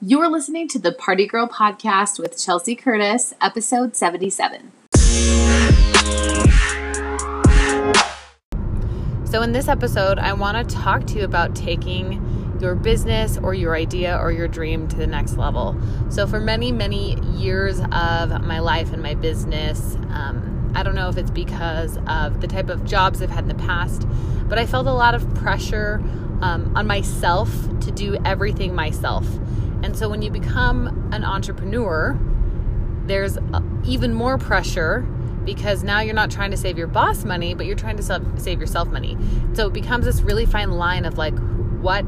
You're listening to the Party Girl Podcast with Chelsea Curtis, episode 77. So, in this episode, I want to talk to you about taking your business or your idea or your dream to the next level. So, for many, many years of my life and my business, um, I don't know if it's because of the type of jobs I've had in the past, but I felt a lot of pressure um, on myself to do everything myself. And so when you become an entrepreneur, there's uh, even more pressure because now you're not trying to save your boss money, but you're trying to save yourself money. So it becomes this really fine line of like, what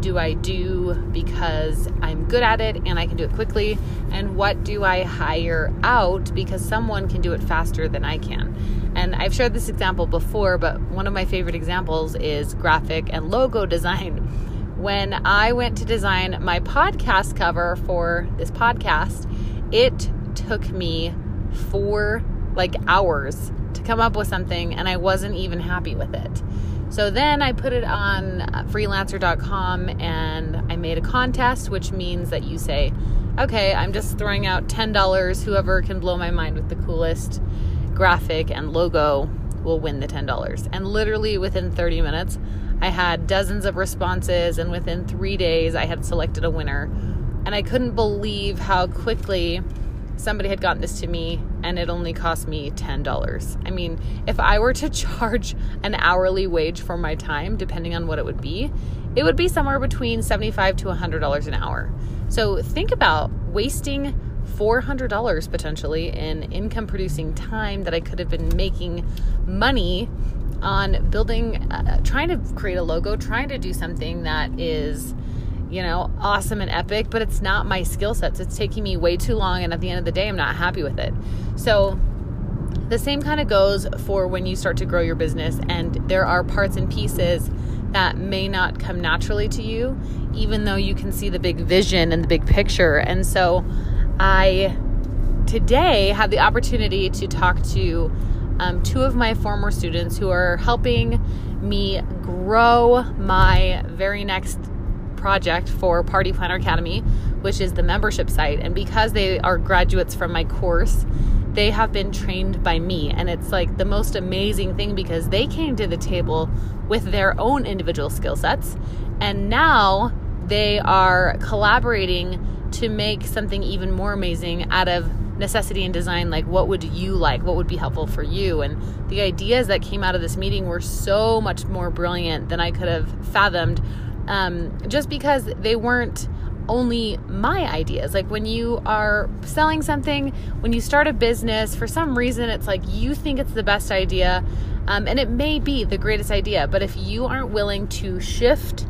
do I do because I'm good at it and I can do it quickly? And what do I hire out because someone can do it faster than I can? And I've shared this example before, but one of my favorite examples is graphic and logo design when I went to design my podcast cover for this podcast, it took me four like hours to come up with something and I wasn't even happy with it. So then I put it on freelancer.com and I made a contest, which means that you say, okay, I'm just throwing out $10. Whoever can blow my mind with the coolest graphic and logo will win the $10. And literally within 30 minutes, I had dozens of responses, and within three days, I had selected a winner. And I couldn't believe how quickly somebody had gotten this to me, and it only cost me $10. I mean, if I were to charge an hourly wage for my time, depending on what it would be, it would be somewhere between 75 to $100 an hour. So think about wasting $400 potentially in income producing time that I could have been making money on building, uh, trying to create a logo, trying to do something that is, you know, awesome and epic, but it's not my skill sets. It's taking me way too long, and at the end of the day, I'm not happy with it. So, the same kind of goes for when you start to grow your business, and there are parts and pieces that may not come naturally to you, even though you can see the big vision and the big picture. And so, I today had the opportunity to talk to um, two of my former students who are helping me grow my very next project for Party Planner Academy, which is the membership site. And because they are graduates from my course, they have been trained by me. And it's like the most amazing thing because they came to the table with their own individual skill sets. And now they are collaborating to make something even more amazing out of necessity and design like what would you like? What would be helpful for you? And the ideas that came out of this meeting were so much more brilliant than i could have fathomed um, just because they weren't only my ideas. Like when you are selling something when you start a business for some reason it's like you think it's the best idea um, and it may be the greatest idea. But if you aren't willing to shift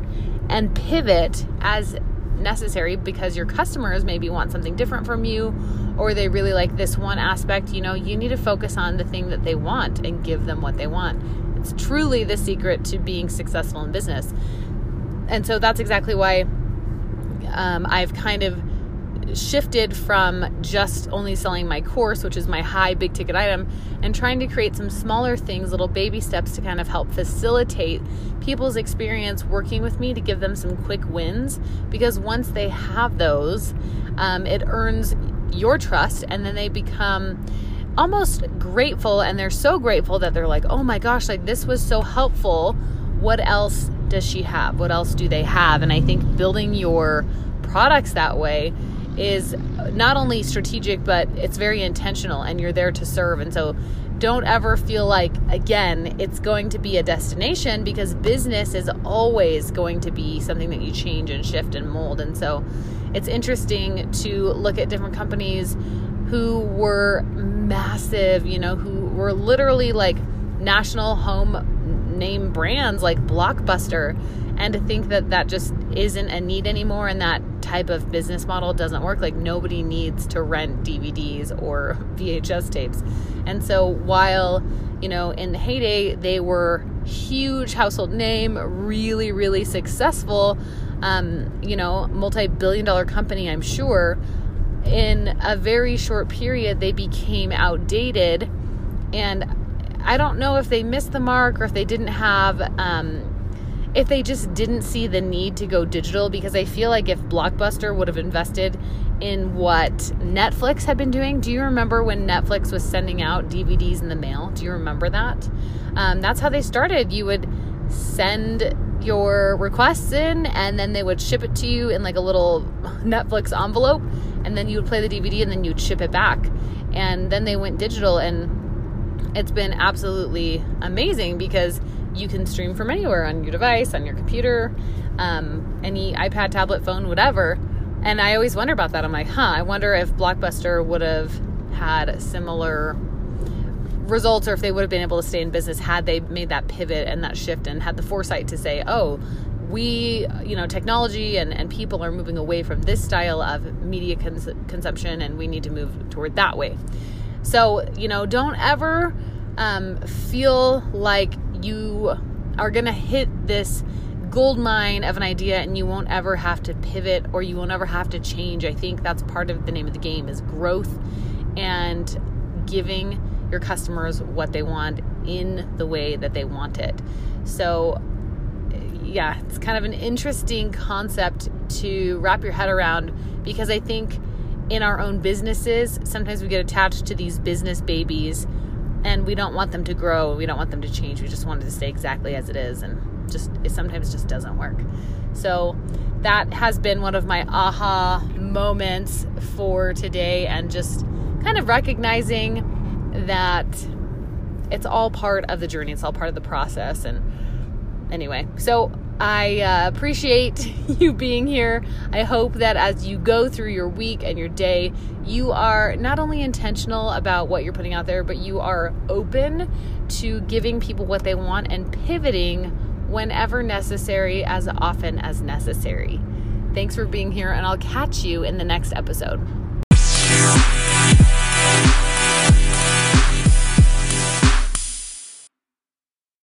and pivot as necessary because your customers maybe want something different from you or they really like this one aspect, you know, you need to focus on the thing that they want and give them what they want. It's truly the secret to being successful in business. And so that's exactly why um, I've kind of shifted from just only selling my course, which is my high big ticket item, and trying to create some smaller things, little baby steps to kind of help facilitate people's experience working with me to give them some quick wins. Because once they have those, um, it earns your trust, and then they become almost grateful and they're so grateful that they're like, oh my gosh, like this was so helpful. What else does she have? What else do they have? And I think building your products that way is not only strategic, but it's very intentional and you're there to serve. And so don't ever feel like, again, it's going to be a destination because business is always going to be something that you change and shift and mold. And so it's interesting to look at different companies who were massive, you know, who were literally like national home name brands like Blockbuster and to think that that just isn't a need anymore and that type of business model doesn't work like nobody needs to rent DVDs or VHS tapes. And so while you know in the heyday they were huge household name really really successful um, you know multi-billion dollar company I'm sure in a very short period they became outdated. And I don't know if they missed the mark or if they didn't have um, if they just didn't see the need to go digital because I feel like if Blockbuster would have invested in what Netflix had been doing, do you remember when Netflix was sending out DVDs in the mail? Do you remember that? Um, that's how they started. You would send your requests in and then they would ship it to you in like a little Netflix envelope and then you would play the DVD and then you'd ship it back. And then they went digital and it's been absolutely amazing because you can stream from anywhere on your device, on your computer, um, any iPad, tablet, phone, whatever. And I always wonder about that. I'm like, huh, I wonder if Blockbuster would have had similar results or if they would have been able to stay in business had they made that pivot and that shift and had the foresight to say, oh, we, you know, technology and, and people are moving away from this style of media cons- consumption and we need to move toward that way. So, you know, don't ever um, feel like you are going to hit this gold mine of an idea and you won't ever have to pivot or you won't ever have to change. I think that's part of the name of the game is growth and giving your customers what they want in the way that they want it. So, yeah, it's kind of an interesting concept to wrap your head around because I think in our own businesses, sometimes we get attached to these business babies and we don't want them to grow. We don't want them to change. We just want it to stay exactly as it is. And just, it sometimes just doesn't work. So that has been one of my aha moments for today and just kind of recognizing that it's all part of the journey. It's all part of the process. And anyway, so I uh, appreciate you being here. I hope that as you go through your week and your day, you are not only intentional about what you're putting out there, but you are open to giving people what they want and pivoting whenever necessary, as often as necessary. Thanks for being here, and I'll catch you in the next episode.